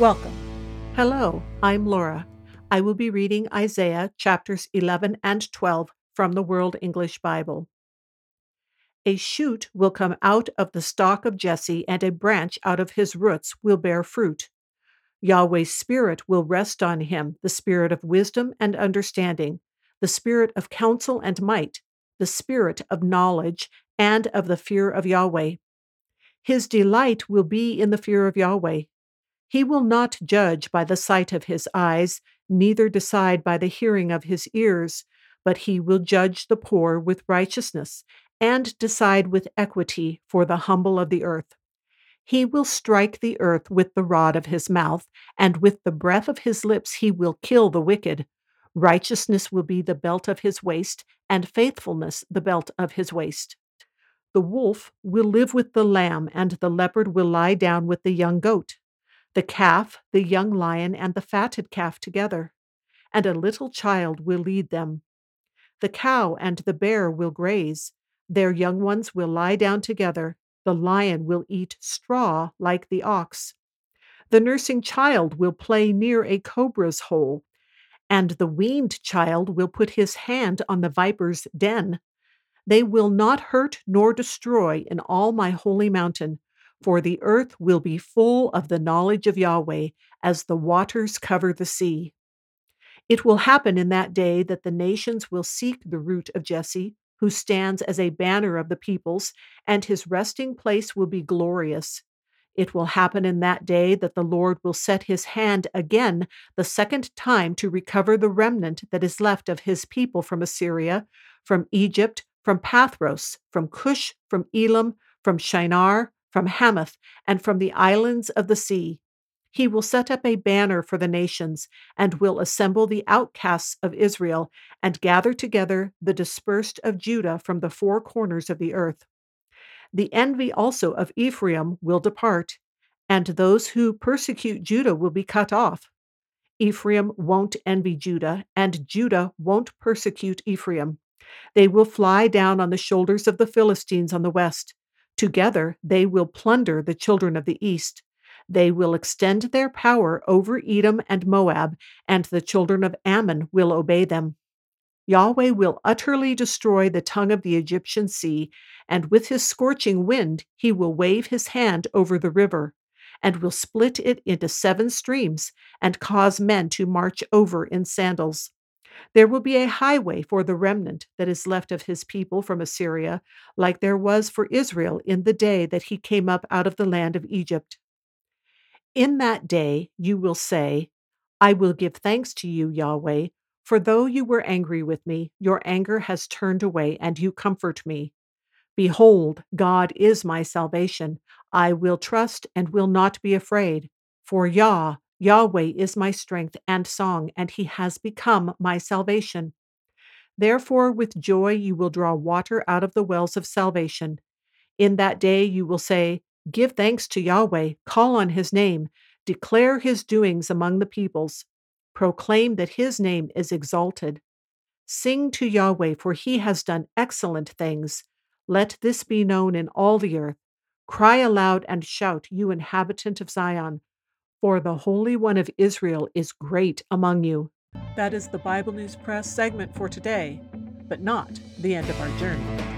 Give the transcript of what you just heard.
Welcome. Hello, I'm Laura. I will be reading Isaiah chapters 11 and 12 from the World English Bible. A shoot will come out of the stalk of Jesse, and a branch out of his roots will bear fruit. Yahweh's Spirit will rest on him the Spirit of wisdom and understanding, the Spirit of counsel and might, the Spirit of knowledge and of the fear of Yahweh. His delight will be in the fear of Yahweh. He will not judge by the sight of his eyes, neither decide by the hearing of his ears, but he will judge the poor with righteousness, and decide with equity for the humble of the earth. He will strike the earth with the rod of his mouth, and with the breath of his lips he will kill the wicked. Righteousness will be the belt of his waist, and faithfulness the belt of his waist. The wolf will live with the lamb, and the leopard will lie down with the young goat the calf, the young lion, and the fatted calf together, and a little child will lead them. The cow and the bear will graze, their young ones will lie down together, the lion will eat straw like the ox. The nursing child will play near a cobra's hole, and the weaned child will put his hand on the viper's den. They will not hurt nor destroy in all my holy mountain, for the earth will be full of the knowledge of Yahweh as the waters cover the sea. It will happen in that day that the nations will seek the root of Jesse, who stands as a banner of the peoples, and his resting place will be glorious. It will happen in that day that the Lord will set his hand again the second time to recover the remnant that is left of his people from Assyria, from Egypt, from Pathros, from Cush, from Elam, from Shinar, from Hamath, and from the islands of the sea. He will set up a banner for the nations, and will assemble the outcasts of Israel, and gather together the dispersed of Judah from the four corners of the earth. The envy also of Ephraim will depart, and those who persecute Judah will be cut off. Ephraim won't envy Judah, and Judah won't persecute Ephraim. They will fly down on the shoulders of the Philistines on the west. Together they will plunder the children of the east. They will extend their power over Edom and Moab, and the children of Ammon will obey them. Yahweh will utterly destroy the tongue of the Egyptian sea, and with his scorching wind he will wave his hand over the river, and will split it into seven streams, and cause men to march over in sandals. There will be a highway for the remnant that is left of his people from Assyria, like there was for Israel in the day that he came up out of the land of Egypt. In that day you will say, I will give thanks to you, Yahweh, for though you were angry with me, your anger has turned away, and you comfort me. Behold, God is my salvation. I will trust and will not be afraid. For Yah, Yahweh is my strength and song, and he has become my salvation. Therefore, with joy you will draw water out of the wells of salvation. In that day you will say, Give thanks to Yahweh, call on his name, declare his doings among the peoples, proclaim that his name is exalted. Sing to Yahweh, for he has done excellent things. Let this be known in all the earth. Cry aloud and shout, you inhabitant of Zion for the Holy One of Israel is great among you. That is the Bible News Press segment for today, but not the end of our journey.